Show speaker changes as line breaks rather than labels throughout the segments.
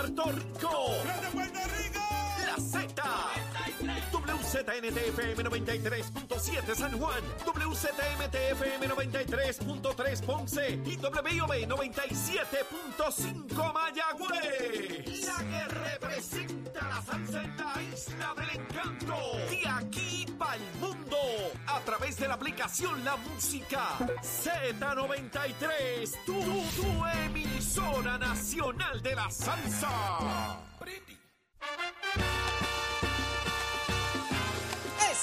Puerto Rico. La Z. WZNTFM 93.7 San Juan, WZMTFM 93.3 Ponce y WIOB 97.5 Mayagüez. La que representa la salsa en la isla del encanto. De aquí para el mundo. A través de la aplicación La Música Z93. Tu, tu emisora nacional de la salsa.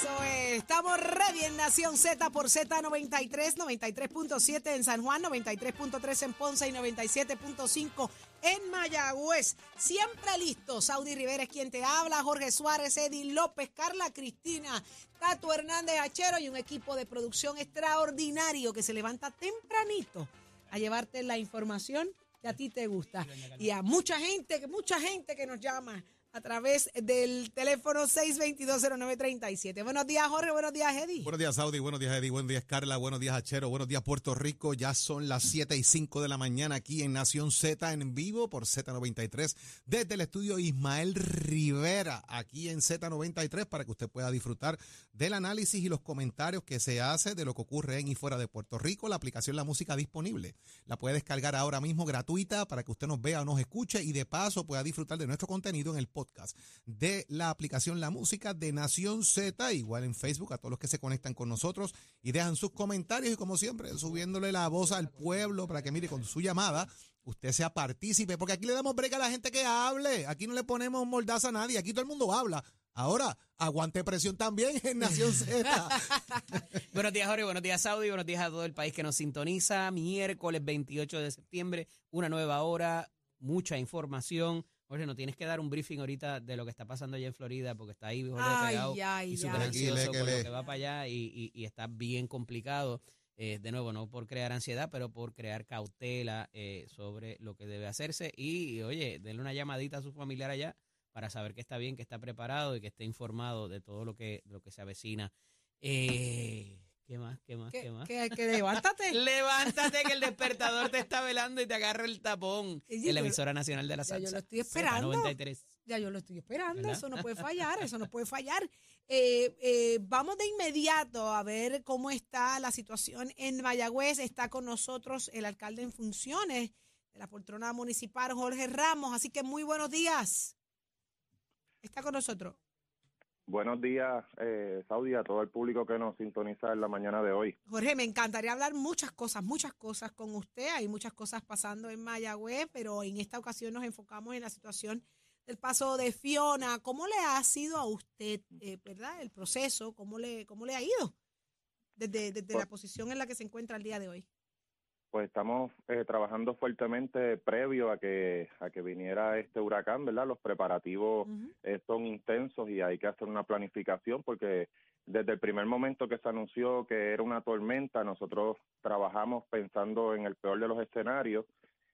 Eso es, estamos ready en Nación Z por Z93, 93.7 en San Juan, 93.3 en Ponce y 97.5 en Mayagüez. Siempre listo, Saudi Rivera es quien te habla, Jorge Suárez, Eddie López, Carla Cristina, Tato Hernández Achero y un equipo de producción extraordinario que se levanta tempranito a llevarte la información que a ti te gusta. Y a mucha gente, mucha gente que nos llama a través del teléfono 6220937. Buenos días, Jorge. Buenos días, Eddie.
Buenos días, Saudi. Buenos días, Eddie. Buenos días, Carla. Buenos días, Achero. Buenos días, Puerto Rico. Ya son las 7 y 5 de la mañana aquí en Nación Z en vivo por Z93 desde el estudio Ismael Rivera aquí en Z93 para que usted pueda disfrutar del análisis y los comentarios que se hace de lo que ocurre en y fuera de Puerto Rico. La aplicación La Música disponible. La puede descargar ahora mismo gratuita para que usted nos vea o nos escuche y de paso pueda disfrutar de nuestro contenido en el de la aplicación La Música de Nación Z, igual en Facebook, a todos los que se conectan con nosotros y dejan sus comentarios y como siempre, subiéndole la voz al pueblo para que mire con su llamada usted sea partícipe, porque aquí le damos break a la gente que hable, aquí no le ponemos mordaza a nadie, aquí todo el mundo habla. Ahora, aguante presión también en Nación Z.
buenos días, Jorge. Buenos días, Saudi. Buenos días a todo el país que nos sintoniza. Miércoles 28 de septiembre, una nueva hora, mucha información. Jorge, no tienes que dar un briefing ahorita de lo que está pasando allá en Florida, porque está ahí Jorge
Ay,
pegado
ay,
y súper ansioso por
que
lo
le-
que va para allá y, y- y está bien complicado. Eh, de nuevo, no por crear ansiedad, pero por crear cautela eh, sobre lo que debe hacerse. Y, oye, denle una llamadita a su familiar allá para saber que está bien, que está preparado y que esté informado de todo lo que, lo que se avecina. Eh, ¿Qué más? ¿Qué más? ¿Qué, más?
que, que levántate.
Levántate que el despertador te está velando y te agarra el tapón.
Sí,
en la emisora nacional de la
Ya
salsa.
yo lo estoy esperando.
Z93.
Ya yo lo estoy esperando,
¿Verdad?
eso no puede fallar, eso no puede fallar. Eh, eh, vamos de inmediato a ver cómo está la situación en Mayagüez. Está con nosotros el alcalde en funciones de la poltrona municipal, Jorge Ramos. Así que muy buenos días. Está con nosotros.
Buenos días, eh, Saudi, a todo el público que nos sintoniza en la mañana de hoy.
Jorge, me encantaría hablar muchas cosas, muchas cosas con usted. Hay muchas cosas pasando en Mayagüez, pero en esta ocasión nos enfocamos en la situación del paso de Fiona. ¿Cómo le ha sido a usted, eh, verdad, el proceso? ¿Cómo le, cómo le ha ido desde, desde la posición en la que se encuentra el día de hoy?
Pues estamos eh, trabajando fuertemente previo a que a que viniera este huracán, ¿verdad? Los preparativos eh, son intensos y hay que hacer una planificación porque desde el primer momento que se anunció que era una tormenta, nosotros trabajamos pensando en el peor de los escenarios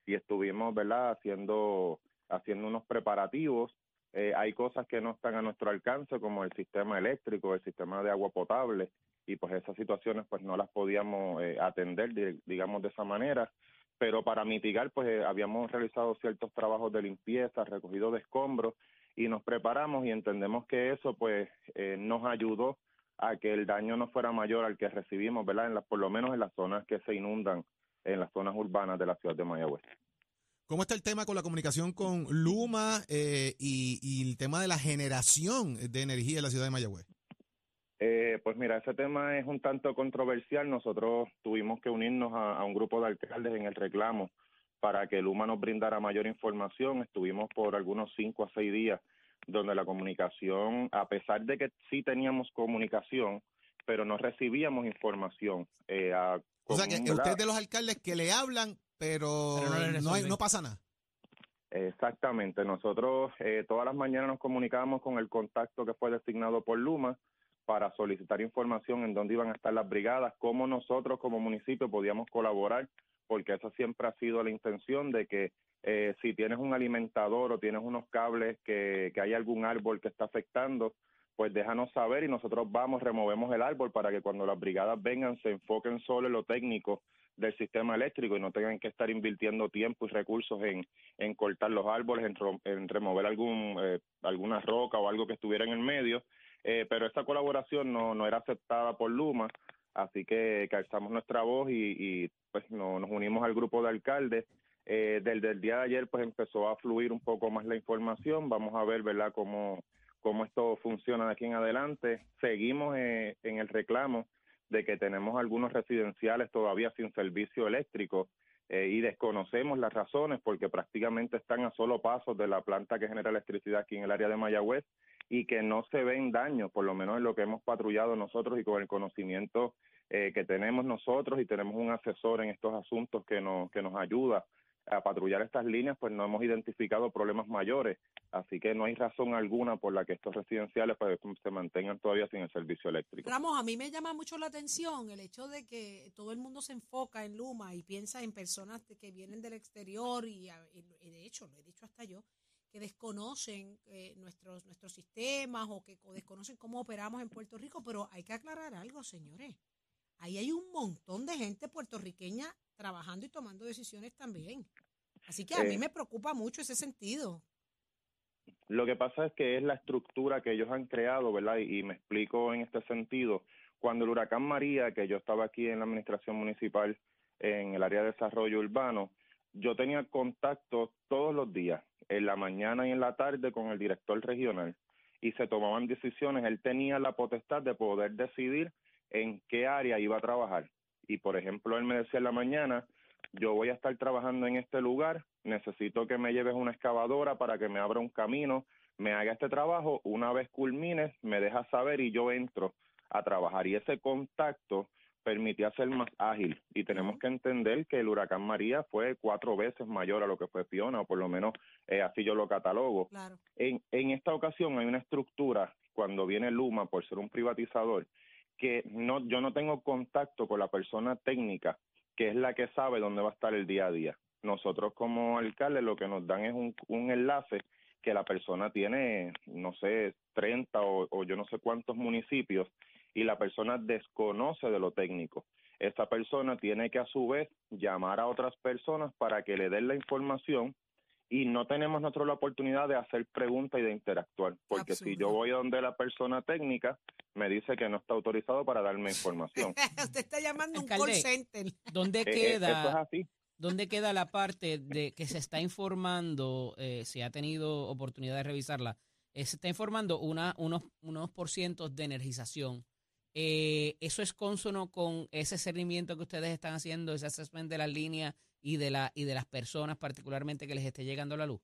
y estuvimos, ¿verdad? Haciendo haciendo unos preparativos. Eh, hay cosas que no están a nuestro alcance como el sistema eléctrico, el sistema de agua potable y pues esas situaciones pues no las podíamos eh, atender di- digamos de esa manera. Pero para mitigar pues eh, habíamos realizado ciertos trabajos de limpieza recogido de escombros y nos preparamos y entendemos que eso pues eh, nos ayudó a que el daño no fuera mayor al que recibimos verdad en las por lo menos en las zonas que se inundan en las zonas urbanas de la ciudad de Mayagüez.
¿Cómo está el tema con la comunicación con Luma eh, y, y el tema de la generación de energía en la ciudad de Mayagüez?
Eh, pues mira, ese tema es un tanto controversial. Nosotros tuvimos que unirnos a, a un grupo de alcaldes en el reclamo para que Luma nos brindara mayor información. Estuvimos por algunos cinco a seis días donde la comunicación, a pesar de que sí teníamos comunicación, pero no recibíamos información. Eh, a-
O sea que usted es de los alcaldes que le hablan, pero,
Pero no
no, hay- no pasa nada.
Exactamente. Nosotros eh, todas las mañanas nos comunicábamos con el contacto que fue designado por Luma para solicitar información en dónde iban a estar las brigadas, cómo nosotros como municipio podíamos colaborar, porque esa siempre ha sido la intención de que eh, si tienes un alimentador o tienes unos cables que, que hay algún árbol que está afectando, pues déjanos saber y nosotros vamos, removemos el árbol para que cuando las brigadas vengan se enfoquen solo en lo técnico del sistema eléctrico y no tengan que estar invirtiendo tiempo y recursos en, en cortar los árboles, en, remover algún, eh, alguna roca o algo que estuviera en el medio. Eh, pero esta colaboración no, no era aceptada por Luma, así que, calzamos nuestra voz y, pues nos unimos al grupo de alcaldes. Eh, desde el día de ayer pues empezó a fluir un poco más la información, vamos a ver, ¿verdad?, cómo, cómo esto funciona de aquí en adelante. Seguimos eh, en el reclamo de que tenemos algunos residenciales todavía sin servicio eléctrico eh, y desconocemos las razones porque prácticamente están a solo pasos de la planta que genera electricidad aquí en el área de Mayagüez y que no se ven daños, por lo menos en lo que hemos patrullado nosotros y con el conocimiento eh, que tenemos nosotros y tenemos un asesor en estos asuntos que nos, que nos ayuda a patrullar estas líneas, pues no hemos identificado problemas mayores, así que no hay razón alguna por la que estos residenciales pues, se mantengan todavía sin el servicio eléctrico.
Ramos, a mí me llama mucho la atención el hecho de que todo el mundo se enfoca en Luma y piensa en personas que vienen del exterior y, de hecho, lo he dicho hasta yo, que desconocen eh, nuestros, nuestros sistemas o que desconocen cómo operamos en Puerto Rico, pero hay que aclarar algo, señores. Ahí hay un montón de gente puertorriqueña trabajando y tomando decisiones también. Así que a mí eh. me preocupa mucho ese sentido.
Lo que pasa es que es la estructura que ellos han creado, ¿verdad? Y, me explico en este sentido. Cuando el huracán María, que yo estaba aquí en la administración municipal en el área de desarrollo urbano, yo tenía contacto todos los días, en la mañana y en la tarde, con el director regional y se tomaban decisiones. Él tenía la potestad de poder decidir en qué área iba a trabajar y por ejemplo él me decía en la mañana, yo voy a estar trabajando en este lugar, necesito que me lleves una excavadora para que me abra un camino, me haga este trabajo, una vez culmines, me dejas saber y yo entro a trabajar. Y ese contacto permitía ser más ágil. Y tenemos que entender que el huracán María fue cuatro veces mayor a lo que fue Fiona, o por lo menos eh, así yo lo catalogo. En, en esta ocasión hay una estructura, cuando viene Luma por ser un privatizador, que no, yo no tengo contacto con la persona técnica, que es la que sabe dónde va a estar el día a día. Nosotros como alcalde lo que nos dan es un, un enlace que la persona tiene, no sé, 30 o, o, yo no sé cuántos municipios y la persona desconoce de lo técnico. Esa persona tiene que a su vez llamar a otras personas para que le den la información y no tenemos nosotros la oportunidad de hacer preguntas y de interactuar, porque si yo voy a donde la persona técnica, me dice que no está autorizado para darme información.
Usted está llamando un call center.
¿Dónde eh, eh, queda? ¿Dónde queda la parte de que se está informando, eh, si ha tenido oportunidad de revisarla, se está informando una, unos, unos por cientos de energización? ¿Eso es consono con ese seguimiento que ustedes están haciendo, ese assessment de las líneas y de, la, y de las personas particularmente que les esté llegando la luz?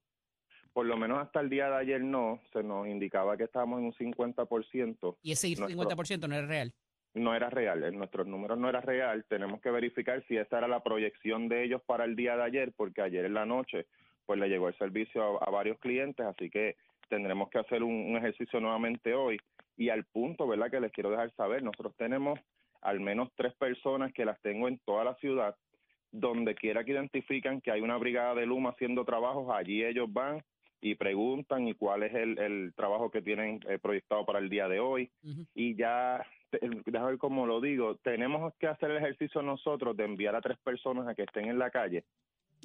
Por lo menos hasta el día de ayer no, se nos indicaba que estábamos en un 50%.
¿Y ese 50% no era real?
No era real, en nuestros números no era real. Tenemos que verificar si esa era la proyección de ellos para el día de ayer, porque ayer en la noche pues le llegó el servicio a, varios clientes, así que tendremos que hacer un, un, ejercicio nuevamente hoy. Y al punto, ¿verdad? Que les quiero dejar saber, nosotros tenemos al menos tres personas que las tengo en toda la ciudad donde quiera que identifican que hay una brigada de Luma haciendo trabajos, allí ellos van y preguntan y cuál es el, el trabajo que tienen eh, proyectado para el día de hoy. Y ya, déjame ver cómo lo digo, tenemos que hacer el ejercicio nosotros de enviar a tres personas a que estén en la calle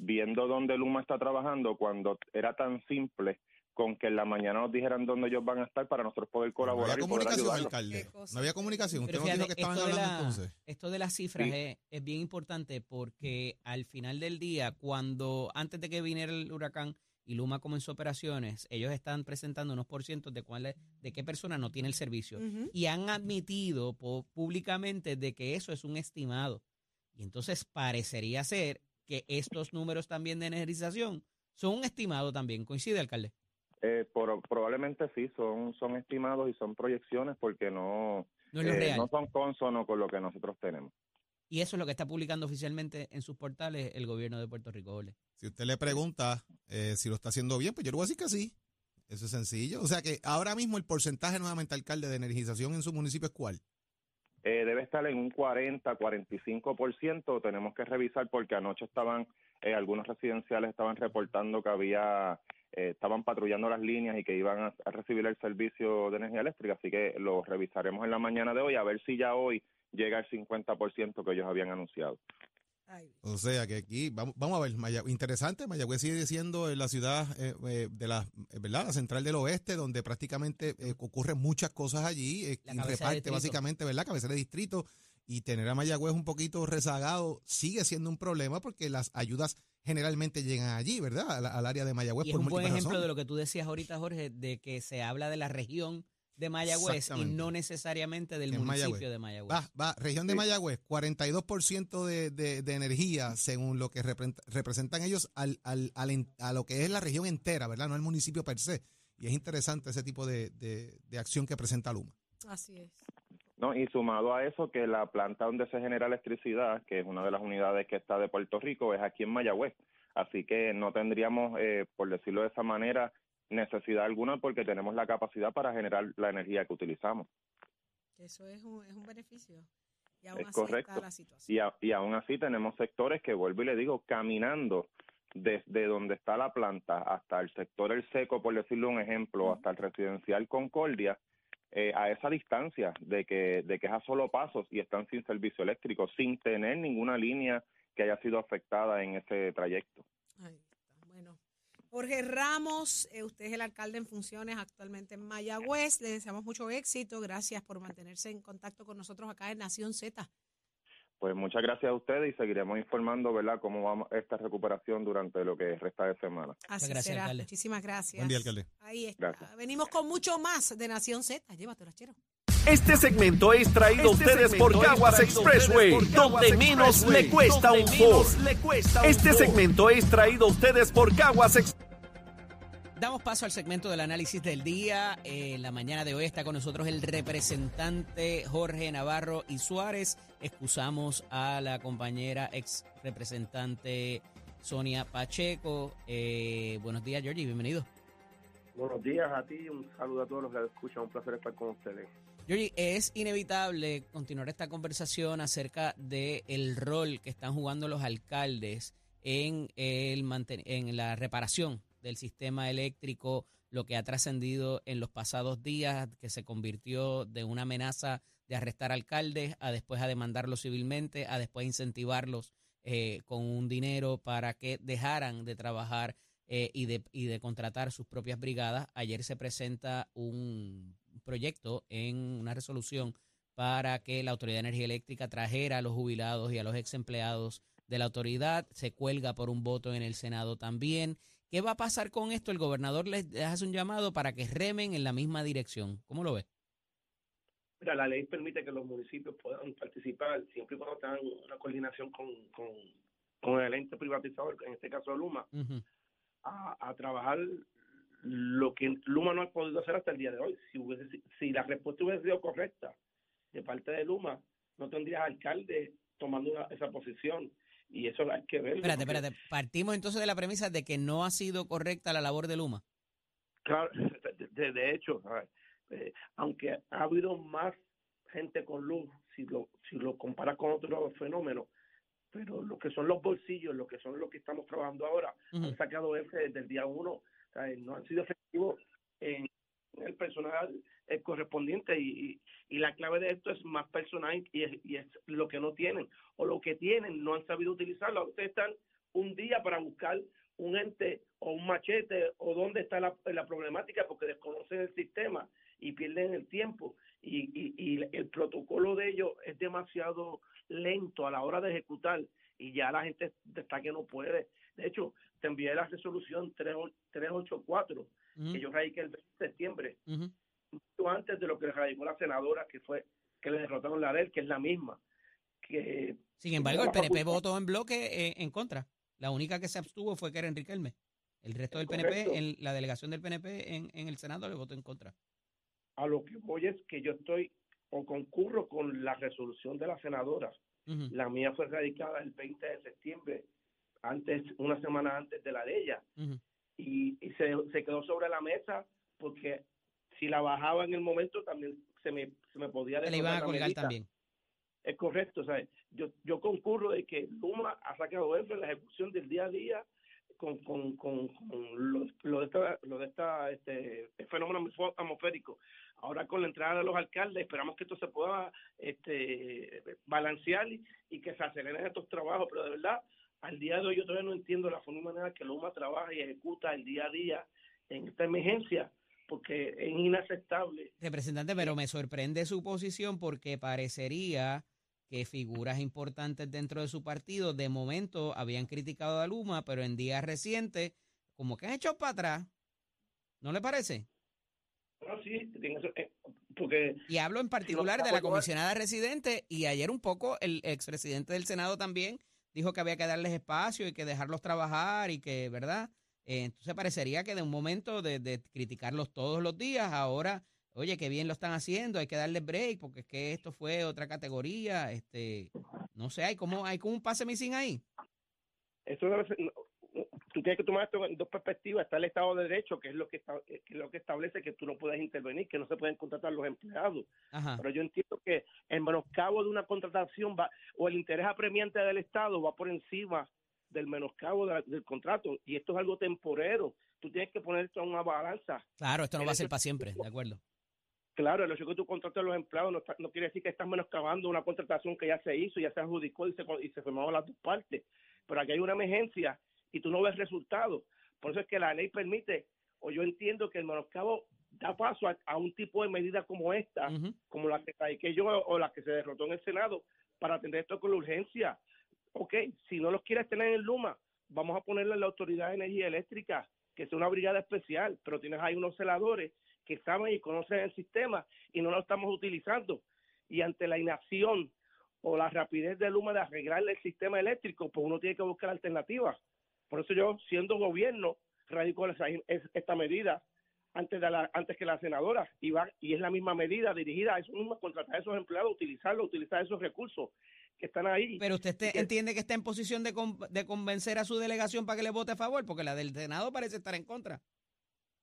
viendo dónde Luma está trabajando cuando era tan simple con que en la mañana nos dijeran dónde ellos van a estar para nosotros poder colaborar.
No había comunicación, alcalde. No había comunicación. Usted no dijo que estaban hablando entonces.
Esto de las cifras es, es, bien importante porque al final del día, cuando antes de que viniera el huracán y Luma comenzó operaciones, ellos están presentando unos por cientos de cuál de qué persona no tiene el servicio y han admitido públicamente de que eso es un estimado. Y entonces parecería ser que estos números también de energización son un estimado también. ¿Coincide, alcalde?
Eh, probablemente sí, son, son estimados y son proyecciones porque no,
no, eh,
no son consonos con lo que nosotros tenemos.
Y eso es lo que está publicando oficialmente en sus portales el gobierno de Puerto Rico.
Si usted le pregunta eh, si lo está haciendo bien, pues yo le voy a decir que sí. Eso es sencillo. O sea que ahora mismo el porcentaje nuevamente, alcalde, de energización en su municipio es cuál?
Eh, debe estar en un 40, 45%. Tenemos que revisar porque anoche estaban, algunos residenciales estaban reportando que había eh, estaban patrullando las líneas y que iban a, a recibir el servicio de energía eléctrica, así que lo revisaremos en la mañana de hoy a ver si ya hoy llega el 50% que ellos habían anunciado.
Ay,
O sea que aquí, vamos, vamos a ver, interesante, Mayagüez sigue siendo la ciudad eh, eh, de la, eh, ¿verdad? La central del oeste, donde prácticamente eh, ocurren muchas cosas allí, eh, y reparte básicamente, ¿verdad? Cabecera de distrito, y tener a Mayagüez un poquito rezagado sigue siendo un problema porque las ayudas generalmente llegan allí, ¿verdad? Al, al área de Mayagüez
Y es
por
un buen ejemplo de lo que tú decías ahorita, Jorge, de que se habla de la región de Mayagüez y no necesariamente del
En
municipio
Mayagüez.
de Mayagüez.
Va, va, región de
Sí.
Mayagüez, 42% de, de, de energía, según lo que repre- representan ellos al, al, al en- a lo que es la región entera, ¿verdad? No el municipio per se. Y es interesante ese tipo de, de- de acción que presenta Luma.
así es.
No, y sumado a eso que la planta donde se genera electricidad, que es una de las unidades que está de Puerto Rico, es aquí en Mayagüez. Así que no tendríamos, eh, por decirlo de esa manera, necesidad alguna porque tenemos la capacidad para generar la energía que utilizamos.
Eso es un, es un beneficio. Y aún
Es
así
correcto.
está la situación.
Y, a- y aún así tenemos sectores que, vuelvo y le digo, caminando desde donde está la planta hasta el sector El Seco, por decirlo un ejemplo, hasta el residencial Concordia, eh, a esa distancia de que, de que es a solo pasos y están sin servicio eléctrico, sin tener ninguna línea que haya sido afectada en ese trayecto.
Ahí está. Bueno, Jorge Ramos, eh, usted es el alcalde en funciones actualmente en Mayagüez. Le deseamos mucho éxito. Gracias por mantenerse en contacto con nosotros acá en Nación Z.
Pues muchas gracias a ustedes y seguiremos informando, ¿verdad?, cómo va esta recuperación durante lo que resta de semana.
Así
gracias,
será.
alcalde.
Muchísimas gracias.
Buen día, alcalde.
Ahí está.
Gracias.
Venimos con mucho más de Nación Z. Llévatelo, chero.
Este segmento es traído a
Este
ustedes por
segmento es
Caguas
traído a ustedes
Expressway,
por Caguas
donde menos
Expressway,
le cuesta
donde
un
menos
Ford.
le cuesta un
Este
Ford.
segmento es traído a ustedes por Caguas Expressway.
Damos paso al segmento del análisis del día. Eh, la mañana de hoy está con nosotros el representante Jorge Navarro y Suárez. Excusamos a la compañera ex representante Sonia Pacheco. Eh, buenos días, Georgie, bienvenido.
Buenos días a ti, un saludo a todos los que escuchan, un placer estar con ustedes.
Georgie, es inevitable continuar esta conversación acerca del el rol que están jugando los alcaldes en, el en la reparación del sistema eléctrico, lo que ha trascendido en los pasados días, que se convirtió de una amenaza de arrestar alcaldes a después a demandarlos civilmente, a después incentivarlos eh, con un dinero para que dejaran de trabajar eh, y, de, y de contratar sus propias brigadas. Ayer se presenta un proyecto en una resolución para que la Autoridad de Energía Eléctrica trajera a los jubilados y a los ex empleados de la autoridad. Se cuelga por un voto en el Senado también. ¿Qué va a pasar con esto? El gobernador les hace un llamado para que remen en la misma dirección. ¿Cómo lo ve?
Mira, la ley permite que los municipios puedan participar siempre y cuando tengan una coordinación con, con, con el ente privatizador, en este caso Luma,
Ujú.
a, a trabajar lo que Luma no ha podido hacer hasta el día de hoy. Si, hubiese, si la respuesta hubiese sido correcta de parte de Luma, no tendrías alcalde tomando una- esa posición. Y eso hay que verlo.
Espérate,
porque-
espérate. Partimos entonces de la premisa de que no ha sido correcta la labor de Luma.
Claro, de, de- hecho. Eh, aunque ha habido más gente con luz, si lo, si lo comparas con otros fenómenos, pero lo que son los bolsillos, lo que son lo que estamos trabajando ahora,
Ujú.
han sacado ese desde el día uno, no han sido efectivos en el personal eh, correspondiente y, y, y la clave de esto es más personal y es, y es lo que no tienen o lo que tienen no han sabido utilizarlo. Ustedes están un día para buscar un ente o un machete o dónde está la, la problemática porque desconocen el sistema y pierden el tiempo y, y, y el protocolo de ellos es demasiado lento a la hora de ejecutar y ya la gente está que no puede. De hecho, te envié la resolución 3, 384
Ujú,
que yo radiqué el 20 de septiembre,
ujú.
mucho antes de lo que radicó la senadora, que fue que le derrotaron la ley, que es la misma. que
Sin embargo, el PNP votó en bloque eh, en contra. La única que se abstuvo fue que era Enrique Elme. El resto del
Correcto.
PNP, en la delegación del PNP en, en el Senado le votó en contra.
A lo que voy es que yo estoy o concurro con la resolución de la senadora. La mía fue radicada el 20 de septiembre, antes una semana antes de la de ella. Y, y se, se quedó sobre la mesa porque si la bajaba en el momento también se me, se me podía
le iban a colgar también.
Es correcto, ¿sabes? Yo, yo concurro de que Luma ha sacado eso en la ejecución del día a día, con, con, con, con lo, lo de esta, lo de esta este, fenómeno atmosfó- atmosférico. Ahora con la entrada de los alcaldes esperamos que esto se pueda este, balancear y, y que se aceleren estos trabajos, pero de verdad, al día de hoy yo todavía no entiendo la forma y manera que Luma trabaja y ejecuta el día a día en esta emergencia, porque es inaceptable.
Representante, pero me sorprende su posición porque parecería que figuras importantes dentro de su partido de momento habían criticado a Luma, pero en días recientes como que han hecho para atrás. ¿No le parece?
No, sí, eh, porque
Y hablo en particular de la comisionada residente y ayer un poco el expresidente del Senado también dijo que había que darles espacio y que dejarlos trabajar y que, ¿verdad? Eh, entonces parecería que de un momento de, de criticarlos todos los días, ahora, oye, qué bien lo están haciendo, hay que darles break porque es que esto fue otra categoría, este, no sé, hay como, hay como un pase missing ahí.
eso tú tienes que tomar esto en dos perspectivas. Está el Estado de Derecho, que es lo que, está, que es lo que establece que tú no puedes intervenir, que no se pueden contratar los empleados.
Ajá.
Pero yo entiendo que el menoscabo de una contratación va, o el interés apremiante del Estado va por encima del menoscabo de la- del contrato. Y esto es algo temporero. Tú tienes que poner esto en una balanza.
Claro, esto no va a ser para siempre, de acuerdo.
Claro, el hecho que tú contrates a los empleados no, está- no quiere decir que estás menoscabando una contratación que ya se hizo, ya se adjudicó y se, y se firmaron las dos partes. Pero aquí hay una emergencia y tú no ves resultados. Por eso es que la ley permite, o yo entiendo que el menoscabo da paso a, a un tipo de medida como esta, como la que trae yo o la que se derrotó en el Senado, para atender esto con la urgencia. Ok, si no los quieres tener en Luma, vamos a ponerle a la Autoridad de Energía Eléctrica, que sea una brigada especial, pero tienes ahí unos celadores que saben y conocen el sistema y no lo estamos utilizando. Y ante la inacción o la rapidez de Luma de arreglar el sistema eléctrico, pues uno tiene que buscar alternativas. Por eso yo, siendo gobierno, es- esta medida antes de la, antes que la senadora y va y es la misma medida dirigida a eso mismo, contratar a esos empleados, utilizarlo, utilizar esos recursos que están ahí.
Pero usted
que-
entiende que está en posición de, con- de convencer a su delegación para que le vote a favor, porque la del Senado parece estar en contra.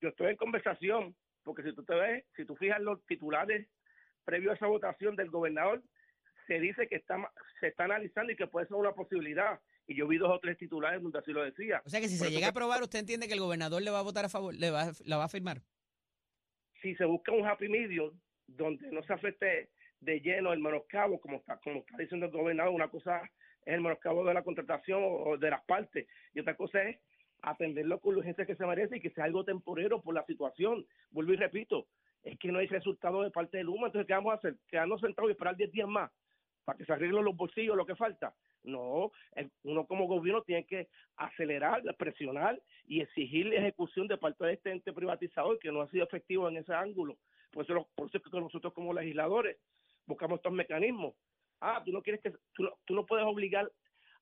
yo estoy en conversación, porque si tú te ves, si tú fijas los titulares previo a esa votación del gobernador, se dice que está, se está analizando y que puede ser una posibilidad. Y yo vi dos o tres titulares donde así lo decía.
O sea que si
Por
se llega a aprobar, usted entiende que el gobernador le va a votar a favor, le va, la va a firmar.
si se busca un happy medium donde no se afecte de lleno el menoscabo, como está, como está diciendo el gobernador, una cosa es el menoscabo de la contratación o, o de las partes, y otra cosa es atenderlo con la urgencia que se merece y que sea algo temporero por la situación. Vuelvo y repito, es que no hay resultado de parte de Luma, entonces ¿qué vamos a hacer? ¿Quedarnos sentados y esperar 10 días más para que se arreglen los bolsillos, lo que falta? No, uno como gobierno tiene que acelerar, presionar y exigir la ejecución de parte de este ente privatizador que no ha sido efectivo en ese ángulo. Por eso, por eso es que nosotros como legisladores buscamos estos mecanismos. Ah, tú no quieres que tú no, tú no puedes obligar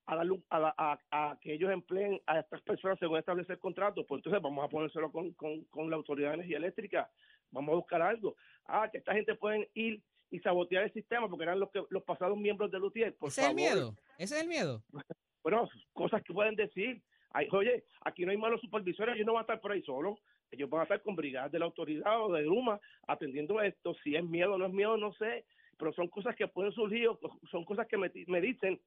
a darle a, a- a que ellos empleen a estas personas según establecer contrato, pues entonces vamos a ponérselo con, con, con la Autoridad de Energía Eléctrica, vamos a buscar algo. Ah, que esta gente pueden ir y sabotear el sistema porque eran los que los pasados miembros del UTIER, por
Ese es el
favor.
miedo. Ese es el miedo.
Bueno, cosas que pueden decir. Ay, oye, aquí no hay malos supervisores, ellos no van a estar por ahí solos. Ellos van a estar con brigadas de la autoridad o de Luma atendiendo esto. Si es miedo o no es miedo, no sé. Pero son cosas que pueden surgir, o son cosas que me, me dicen,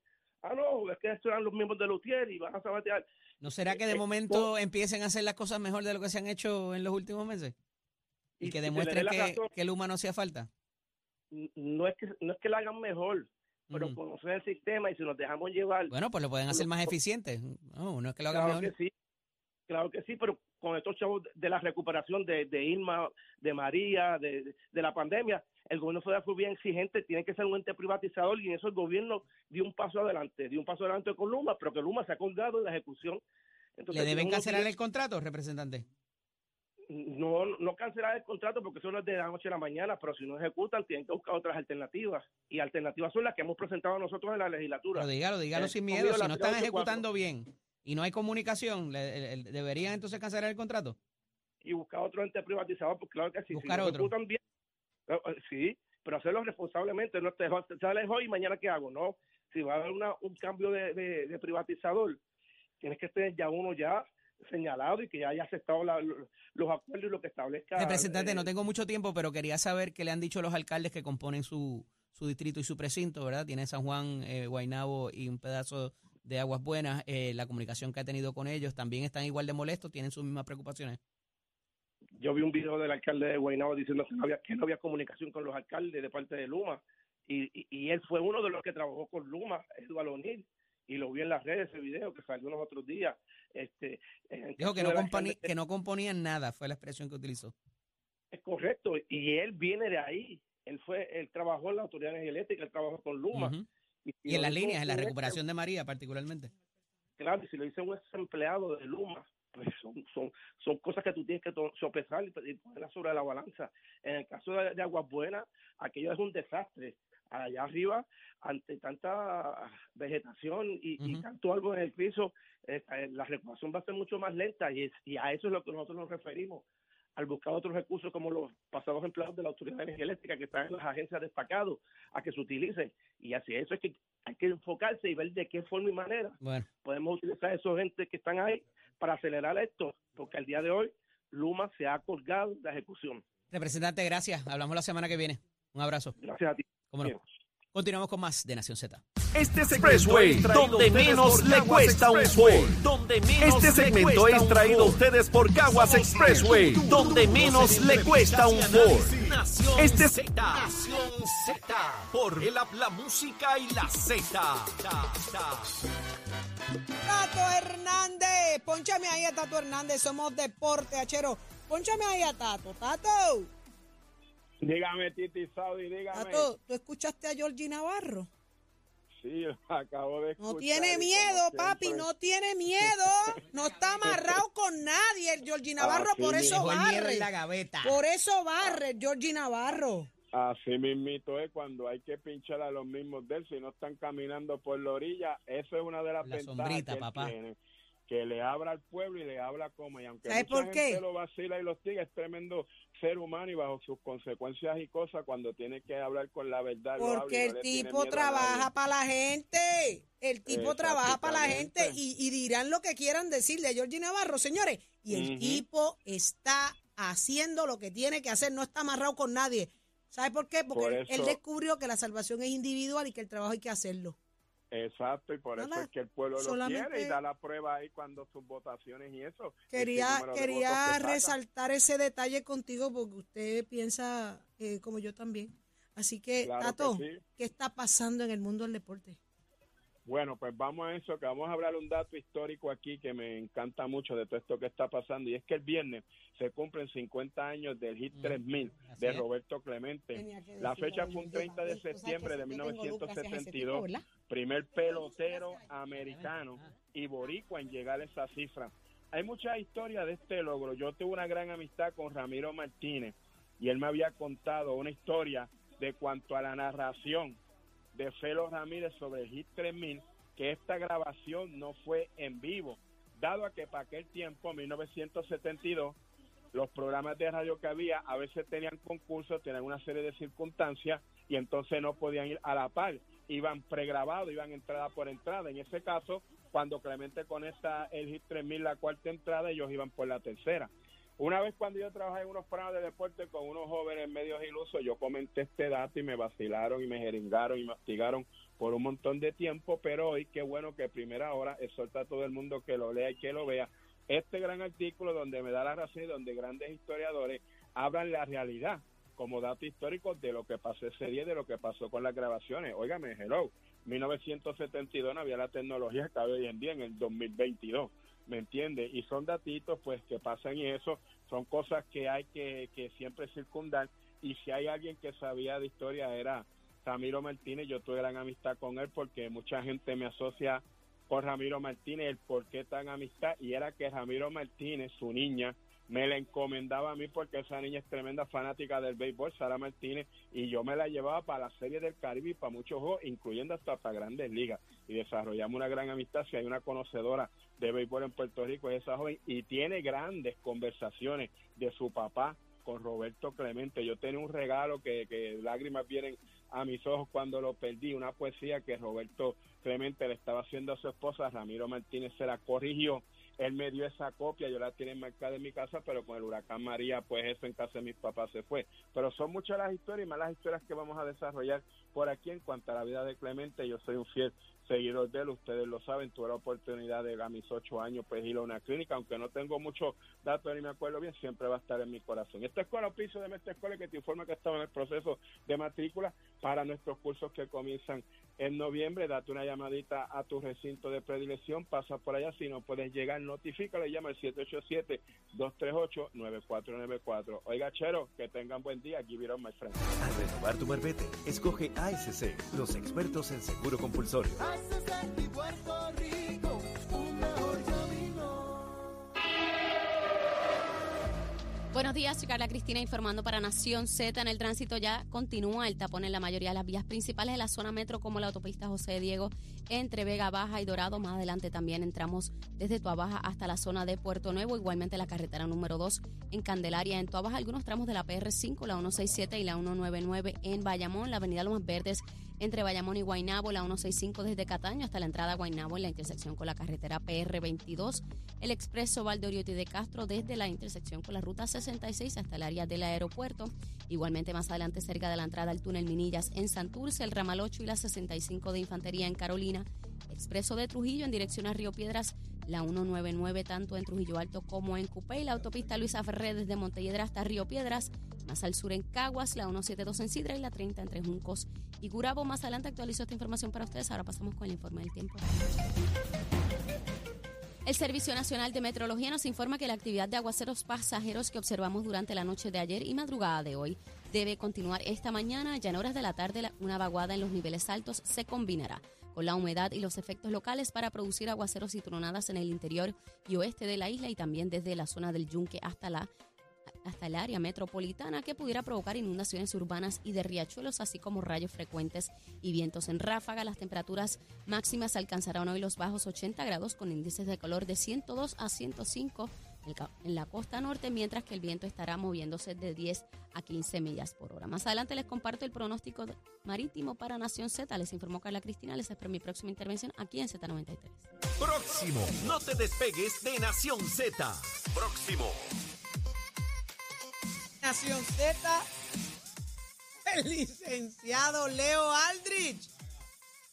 ah, no, es que estos eran los miembros del UTIER y van a sabotear.
¿No será que de
Eh,
momento empiecen a hacer las cosas mejor de lo que se han hecho en los últimos meses? Y,
Y
que demuestren que,
razón.
que el humano hacía falta.
No es que no es que la hagan mejor, pero
Ujú.
conocer el sistema y si nos dejamos llevar,
Bueno, pues lo pueden hacer más eficiente. No, no es que lo hagan
Claro
mejor.
que sí, claro que sí, pero con estos chavos de la recuperación de, de Irma, de María, de, de- la pandemia, el gobierno federal fue bien exigente, tiene que ser un ente privatizador y en eso el gobierno dio un paso adelante, dio un paso adelante con Luma, pero que Luma se ha colgado en la ejecución. Entonces,
¿Le deben cancelar
tiene-
el contrato, representante?
No, no cancelar el contrato porque eso no es de la noche a la mañana, pero si no ejecutan tienen que buscar otras alternativas y alternativas son las que hemos presentado nosotros en la legislatura.
Pero dígalo, dígalo
Eh,
sin miedo. Si no están
384.
ejecutando bien y no hay comunicación, le- le- ¿deberían entonces cancelar el contrato?
y buscar otro ente privatizado, pues claro que sí.
Buscar
si no
otro.
ejecutan bien, eh, eh, sí, pero hacerlo responsablemente. No te te sales hoy y mañana qué hago, no. Si va a haber una, un cambio de, de- de privatizador, tienes que tener ya uno ya señalado y que ya haya aceptado la- lo- los acuerdos y lo que establezca.
Representante,
eh,
no tengo mucho tiempo, pero quería saber qué le han dicho los alcaldes que componen su, su distrito y su precinto, ¿verdad? Tiene San Juan, eh, Guaynabo y un pedazo de Aguas Buenas, eh, la comunicación que ha tenido con ellos, también están igual de molestos, tienen sus mismas preocupaciones.
Yo vi un video del alcalde de Guaynabo diciendo que no había, que no había comunicación con los alcaldes de parte de Luma. Y, y, y él fue uno de los que trabajó con Luma, Eduardo O'Neill, y lo vi en las redes ese video que salió los otros días. Este,
Dijo que no,
alcalde-
que no componían nada, fue la expresión que utilizó.
Es correcto, y él viene de ahí. Él fue, él trabajó en la Autoridad de Energía Eléctrica, él trabajó con Luma. Y,
Y en las líneas, en la recuperación de María particularmente.
Claro, y si lo dice un ex empleado de Luma, pues son, son, son cosas que tú tienes que sopesar y, y ponerlas sobre la balanza. En el caso de, de Aguas Buenas, aquello es un desastre. Allá arriba, ante tanta vegetación y, tanto algo en el piso, eh, la recuperación va a ser mucho más lenta y, es- y a eso es lo que nosotros nos referimos al buscar otros recursos como los pasados empleados de la Autoridad de Energía Eléctrica que están en las agencias destacados a que se utilicen. Y hacia eso es que hay que enfocarse y ver de qué forma y manera
Bueno,
podemos utilizar a esos gente que están ahí para acelerar esto, porque al día de hoy Luma se ha colgado de la ejecución.
representante, gracias. Hablamos la semana que viene. Un abrazo.
Gracias a ti.
¿Cómo no?
Bien.
Continuamos con más de Nación Z.
Este es Expressway, donde menos le cuesta un Ford. Este segmento es traído a ustedes por Caguas Expressway, donde menos le cuesta un Ford. Este es Nación Z por el app La Música y la Z.
Tato Hernández, ponchame ahí a Tato Hernández, somos deporte, achero. Ponchame ahí a Tato, Tato.
Dígame, Titi Saudi, dígame.
Tato, ¿tú escuchaste a Georgie Navarro?
Sí, lo acabo de escuchar.
No tiene miedo, papi,
siempre-
no tiene miedo. No está amarrado con nadie el Georgie Navarro,
Así
por eso barre.
en la gaveta.
Por eso barre el Georgie Navarro.
Así mismito es cuando hay que pinchar a los mismos de él, si no están caminando por la orilla. Eso es una de las
La
ventajas
sombrita,
que él
papá.
tiene, que le habla al pueblo y le habla como. Y aunque
¿Sabes
mucha
por
gente
qué?
lo vacila y lo sigue, es tremendo ser humano y bajo sus consecuencias y cosas, cuando tiene que hablar con la verdad.
Porque
no
el tipo
a
trabaja para la gente. El tipo trabaja para la gente y, y dirán lo que quieran decir de Georgie Navarro, señores. Y el tipo está haciendo lo que tiene que hacer, no está amarrado con nadie. ¿Sabe por qué? Porque
Por
él- descubrió que la salvación es individual y que el trabajo hay que hacerlo.
Exacto, y por eso es que el pueblo lo quiere y da la prueba ahí cuando sus votaciones y eso.
Quería, quería
que
resaltar ese detalle contigo porque usted piensa eh, como yo también. Así que,
Claro que
Tato,
sí.
¿qué está pasando en el mundo del deporte?
Bueno, pues vamos a eso, que vamos a hablar un dato histórico aquí que me encanta mucho de todo esto que está pasando, y es que el viernes se cumplen 50 años del Hit
Mm,
3000
así
de
es.
Roberto Clemente. La fecha fue un
también.
30 de septiembre de
yo tengo luz gracias a ese
1972,
tipo, ¿verdad?
primer pelotero americano y boricua en llegar a esa cifra. Hay muchas historias de este logro. Yo tuve una gran amistad con Ramiro Martínez y él me había contado una historia de cuanto a la narración de Felo Ramírez sobre el Hit 3000, que esta grabación no fue en vivo, dado a que para aquel tiempo, 1972, los programas de radio que había a veces tenían concursos, tenían una serie de circunstancias y entonces no podían ir a la par, iban pregrabados, iban entrada por entrada. En ese caso, cuando Clemente conecta el Hit 3000, la cuarta entrada, ellos iban por la tercera. Una vez cuando yo trabajé en unos programas de deporte con unos jóvenes medios ilusos, yo comenté este dato y me vacilaron y me jeringaron y me hostigaron por un montón de tiempo, pero hoy qué bueno que primera hora exhorta a todo el mundo que lo lea y que lo vea. Este gran artículo donde me da la razón y donde grandes historiadores hablan la realidad como dato histórico de lo que pasó ese día de lo que pasó con las grabaciones. Óigame, hello, 1972 no había la tecnología que hay hoy en día en el 2022. ¿Me entiende? Y son datitos pues que pasan y eso son cosas que hay que, que siempre circundar. Y si hay alguien que sabía de historia era Ramiro Martínez, yo tuve gran amistad con él porque mucha gente me asocia con Ramiro Martínez, el por qué tan amistad. Y era que Ramiro Martínez, su niña, me la encomendaba a mí porque esa niña es tremenda fanática del béisbol, Sara Martínez, y yo me la llevaba para la Serie del Caribe y para muchos juegos, incluyendo hasta para grandes ligas. Y desarrollamos una gran amistad. Si hay una conocedora de béisbol en Puerto Rico, es esa joven, y tiene grandes conversaciones de su papá con Roberto Clemente. Yo tenía un regalo que, que lágrimas vienen a mis ojos cuando lo perdí, una poesía que Roberto Clemente le estaba haciendo a su esposa, Ramiro Martínez se la corrigió él me dio esa copia, yo la tenía marcada en mi casa, pero con el huracán María, pues eso en casa de mis papás se fue. Pero son muchas las historias y más las historias que vamos a desarrollar por aquí en cuanto a la vida de Clemente. Yo soy un fiel seguidor de él, ustedes lo saben, tuve la oportunidad de a mis ocho años pues ir a una clínica, aunque no tengo muchos datos ni me acuerdo bien, siempre va a estar en mi corazón. Esta escuela piso de esta escuela que te informa que estaba en el proceso de matrícula para nuestros cursos que comienzan en noviembre, date una llamadita a tu recinto de predilección, pasa por allá, si no puedes llegar, notifícale, llama al 787-238-9494. Oiga, Chero, que tengan buen día, give it on, my friend.
Al renovar tu marbete, escoge ASC, los expertos en seguro compulsorio.
Buenos días, soy Carla Cristina informando para Nación Z. En el tránsito ya continúa el tapón en la mayoría de las vías principales de la zona metro, como la autopista José Diego entre Vega Baja y Dorado. Más adelante también entramos desde Tuabaja hasta la zona de Puerto Nuevo. Igualmente la carretera número 2 en Candelaria. En Tuabaja, algunos tramos de la PR5, la 167 y la 199 en Bayamón. La avenida Lomas Verdes entre Bayamón y Guaynabo, la 165 desde Cataño hasta la entrada a Guaynabo en la intersección con la carretera PR22, el expreso Valdoriotti de Castro desde la intersección con la ruta 66 hasta el área del aeropuerto, igualmente más adelante cerca de la entrada al túnel Minillas en Santurce, el ramal 8 y la 65 de Infantería en Carolina, expreso de Trujillo en dirección a Río Piedras, la 199 tanto en Trujillo Alto como en Cupey, la autopista Luisa Ferré desde Montelledra hasta Río Piedras, al sur en Caguas, la 172 en Sidra y la 30 entre Juncos y Gurabo. Más adelante actualizo esta información para ustedes. Ahora pasamos con el informe del tiempo. El Servicio Nacional de Meteorología nos informa que la actividad de aguaceros pasajeros que observamos durante la noche de ayer y madrugada de hoy debe continuar esta mañana. Ya en horas de la tarde, una vaguada en los niveles altos se combinará con la humedad y los efectos locales para producir aguaceros y tronadas en el interior y oeste de la isla y también desde la zona del Yunque hasta la hasta el área metropolitana que pudiera provocar inundaciones urbanas y de riachuelos, así como rayos frecuentes y vientos en ráfaga. Las temperaturas máximas alcanzarán hoy los bajos 80 grados con índices de calor de 102 a 105 en la costa norte, mientras que el viento estará moviéndose de 10 a 15 millas por hora. Más adelante les comparto el pronóstico marítimo para Nación Z. Les informó Carla Cristina. Les espero mi próxima intervención aquí en Z93.
Próximo. No te despegues de Nación Z. Próximo.
Nación Z, el licenciado Leo Aldrich.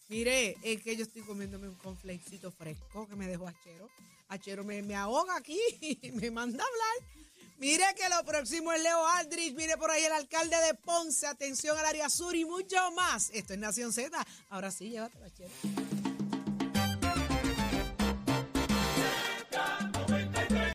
Mire, es que yo estoy comiéndome un conflecito fresco que me dejó Achero. Achero me, me ahoga aquí y me manda a hablar. Mire que lo próximo es Leo Aldrich. Mire por ahí el alcalde de Ponce. Atención al área sur y mucho más. Esto es Nación Z. Ahora sí, llévatelo, Achero.